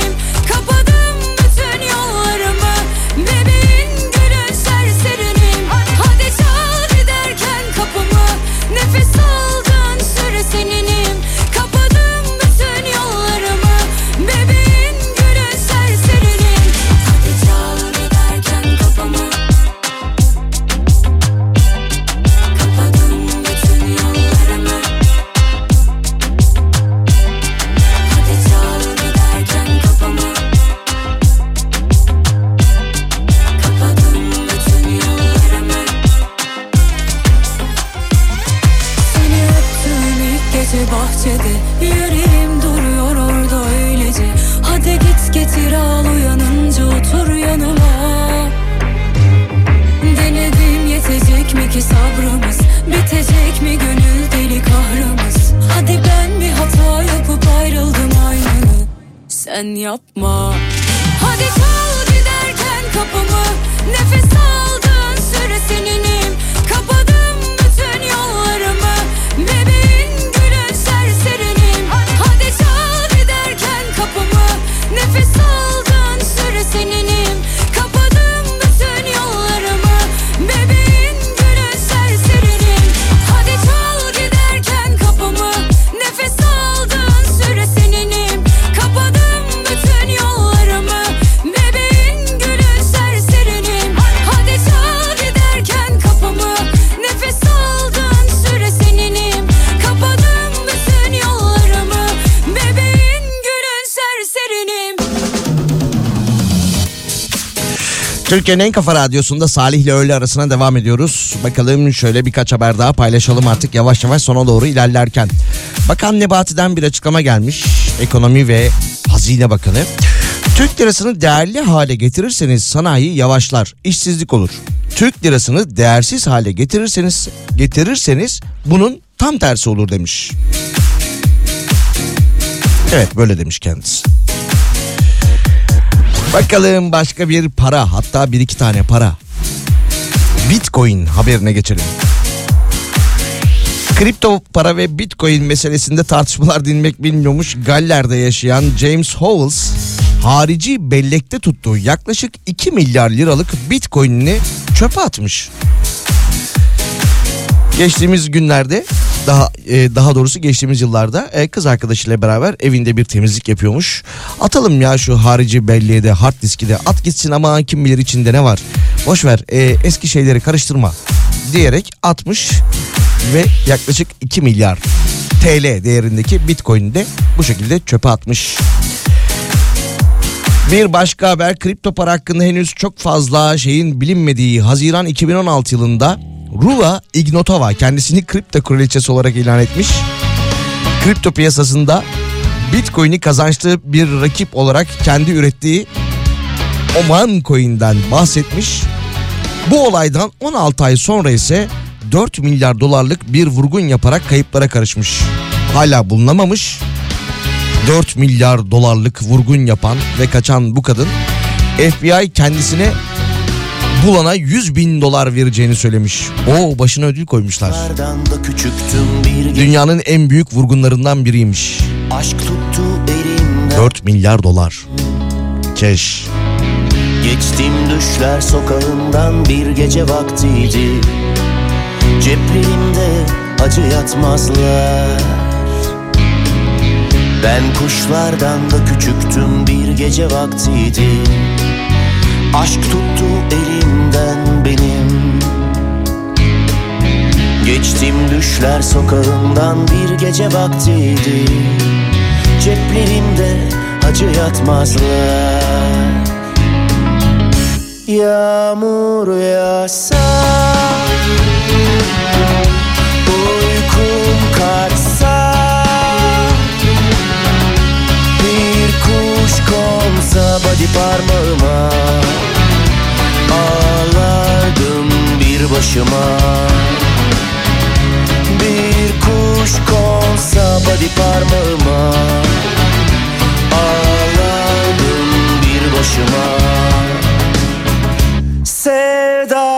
Türkiye'nin en kafa radyosunda Salih ile öğle arasına devam ediyoruz. Bakalım şöyle birkaç haber daha paylaşalım artık yavaş yavaş sona doğru ilerlerken. Bakan Nebati'den bir açıklama gelmiş. Ekonomi ve Hazine Bakanı. Türk lirasını değerli hale getirirseniz sanayi yavaşlar, işsizlik olur. Türk lirasını değersiz hale getirirseniz getirirseniz bunun tam tersi olur demiş. Evet böyle demiş kendisi. Bakalım başka bir para hatta bir iki tane para. Bitcoin haberine geçelim. Kripto para ve Bitcoin meselesinde tartışmalar dinmek bilmiyormuş. Galler'de yaşayan James Howells harici bellekte tuttuğu yaklaşık 2 milyar liralık Bitcoin'ini çöpe atmış. Geçtiğimiz günlerde daha e, daha doğrusu geçtiğimiz yıllarda e, kız arkadaşıyla beraber evinde bir temizlik yapıyormuş. Atalım ya şu harici belleğe de hard diski de at gitsin ama kim bilir içinde ne var. Boş ver e, eski şeyleri karıştırma diyerek atmış ve yaklaşık 2 milyar TL değerindeki Bitcoin'i de bu şekilde çöpe atmış. Bir başka haber kripto para hakkında henüz çok fazla şeyin bilinmediği Haziran 2016 yılında Ruva Ignotova kendisini kripto kraliçesi olarak ilan etmiş. Kripto piyasasında Bitcoin'i kazançlı bir rakip olarak kendi ürettiği Oman Coin'den bahsetmiş. Bu olaydan 16 ay sonra ise 4 milyar dolarlık bir vurgun yaparak kayıplara karışmış. Hala bulunamamış. 4 milyar dolarlık vurgun yapan ve kaçan bu kadın FBI kendisine bulana 100 bin dolar vereceğini söylemiş. O başına ödül koymuşlar. Dünyanın en büyük vurgunlarından biriymiş. Aşk tuttu elimden 4 milyar dolar. Keş. Geçtim düşler sokağından bir gece vaktiydi Ceplerimde acı yatmazlar Ben kuşlardan da küçüktüm bir gece vaktiydi Aşk tuttu elimden benim. Geçtim düşler sokağından bir gece vaktiydi. Ceplerimde acı yatmazlar. Yağmur yağsa Uykum kaçsa Bir kuş konsa body parmağıma Ağlardım bir başıma. Bir kuş konsa body parmağıma Ağlardım bir başıma. Sevdadandır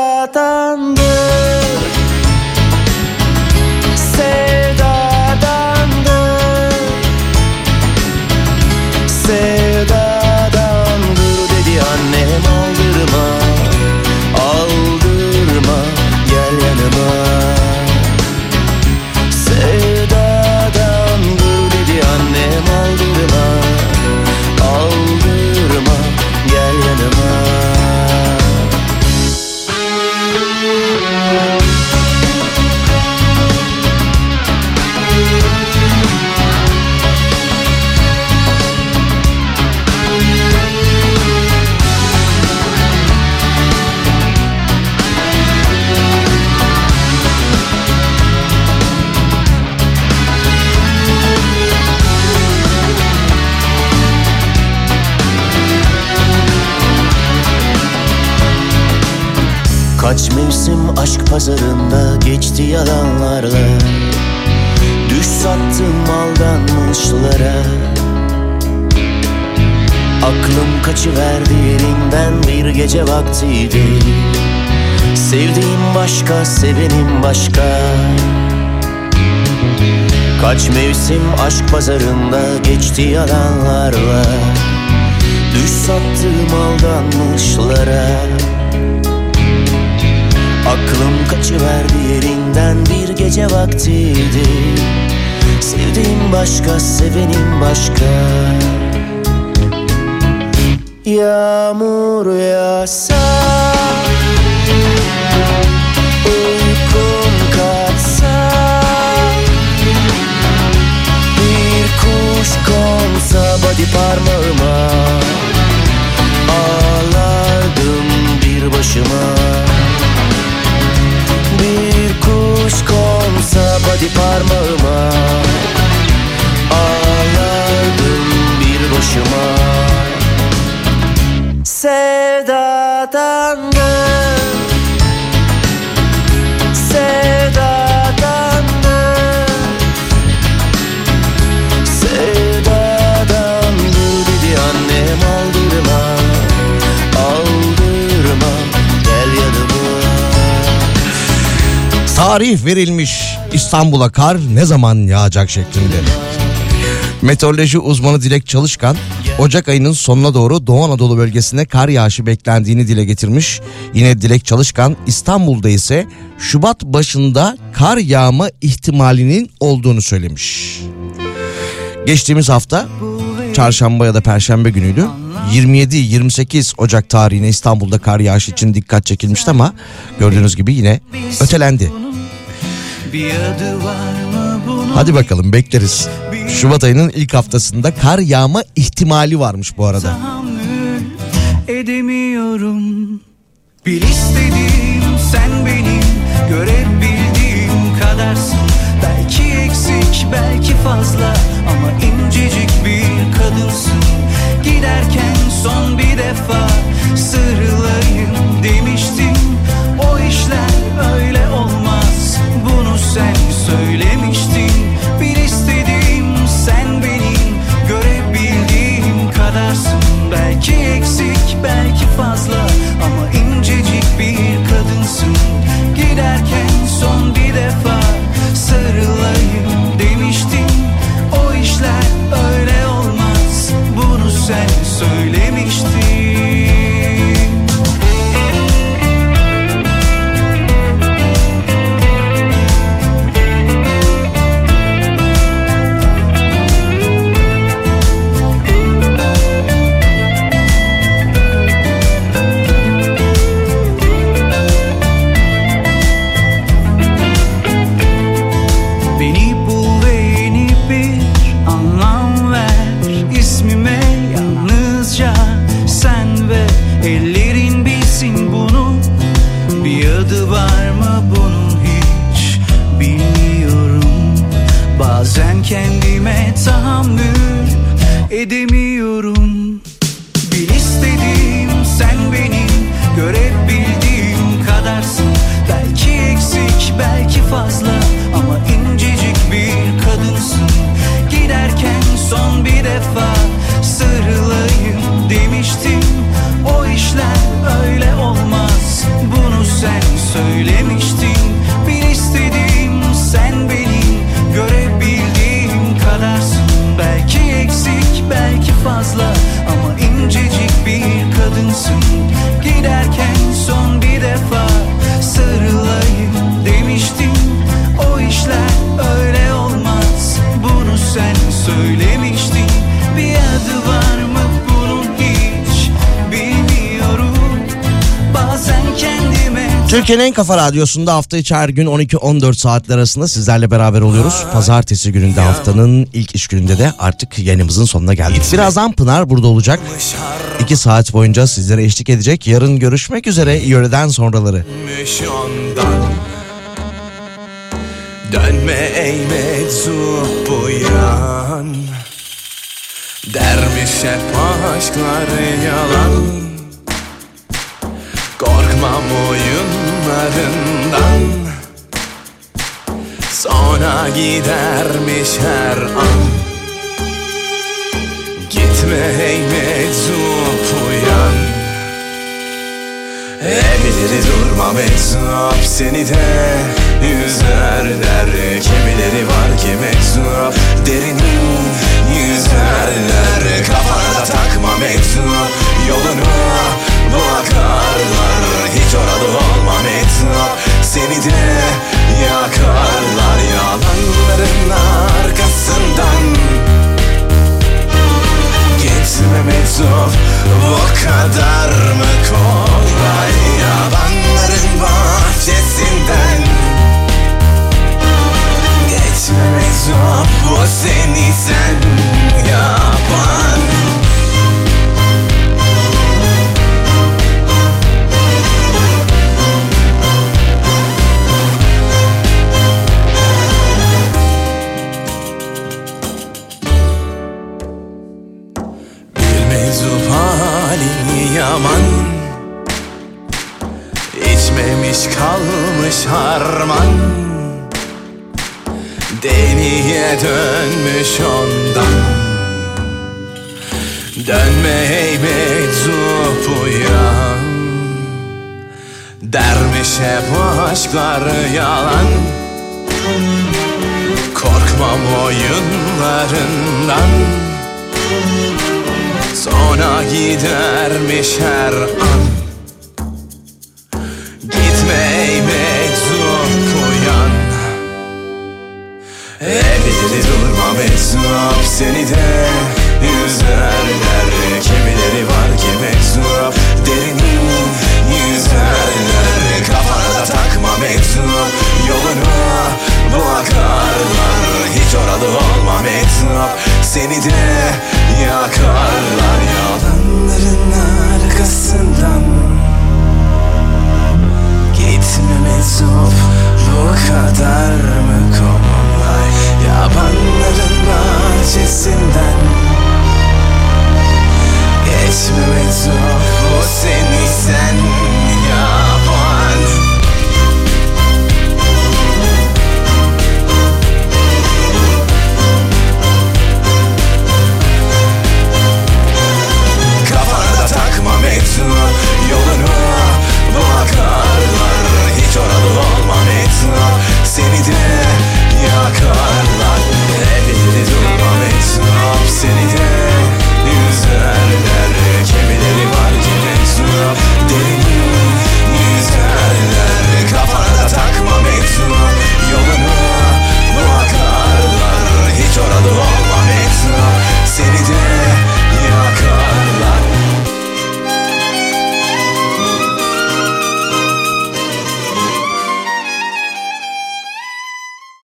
aşk pazarında geçti yalanlarla. Düş sattım aldanmışlara. Aklım kaçıverdi yerinden bir gece vaktiydi. Sevdiğim başka, sevenim başka. Kaç mevsim aşk pazarında geçti yalanlarla. Düş sattım aldanmışlara Aklım kaçıverdi yerinden bir gece vaktiydi. Sevdiğim başka, sevenim başka. Yağmur yağsa Uykum kaçsa Bir kuş konsa body parmağıma Ağlardım bir başıma bir kuş konsa body parmağıma Ağlardım bir başıma Sevdadandır Sevdadandır Tarih verilmiş İstanbul'a kar ne zaman yağacak şeklinde. Meteoroloji uzmanı Dilek Çalışkan Ocak ayının sonuna doğru Doğu Anadolu bölgesinde kar yağışı beklendiğini dile getirmiş. Yine Dilek Çalışkan İstanbul'da ise Şubat başında kar yağma ihtimalinin olduğunu söylemiş. Geçtiğimiz hafta çarşamba ya da perşembe günüydü. 27-28 Ocak tarihine İstanbul'da kar yağışı için dikkat çekilmişti ama gördüğünüz gibi yine ötelendi. Hadi bakalım bekleriz. Şubat ayının ilk haftasında kar yağma ihtimali varmış bu arada. edemiyorum Bil istediğim sen benim görebildiğim kadarsın Belki eksik belki fazla ama incecik bir kadınsın Giderken son bir defa sarılayım demiştim. O işler öyle En kafa radyosunda hafta içi her gün 12-14 saatler arasında sizlerle beraber oluyoruz. Pazartesi gününde haftanın ilk iş gününde de artık yayınımızın sonuna geldik. Birazdan Pınar burada olacak. 2 saat boyunca sizlere eşlik edecek. Yarın görüşmek üzere yöreden sonraları. Dönme ey meczup bu yan Dermiş hep aşklar yalan Korkmam oyunlarından Sonra gidermiş her an. Gitme ey meczup uyan Elleri durmam meczup seni de yüzerler Kimileri var ki meczup derini yüzerler Kafana takma meczup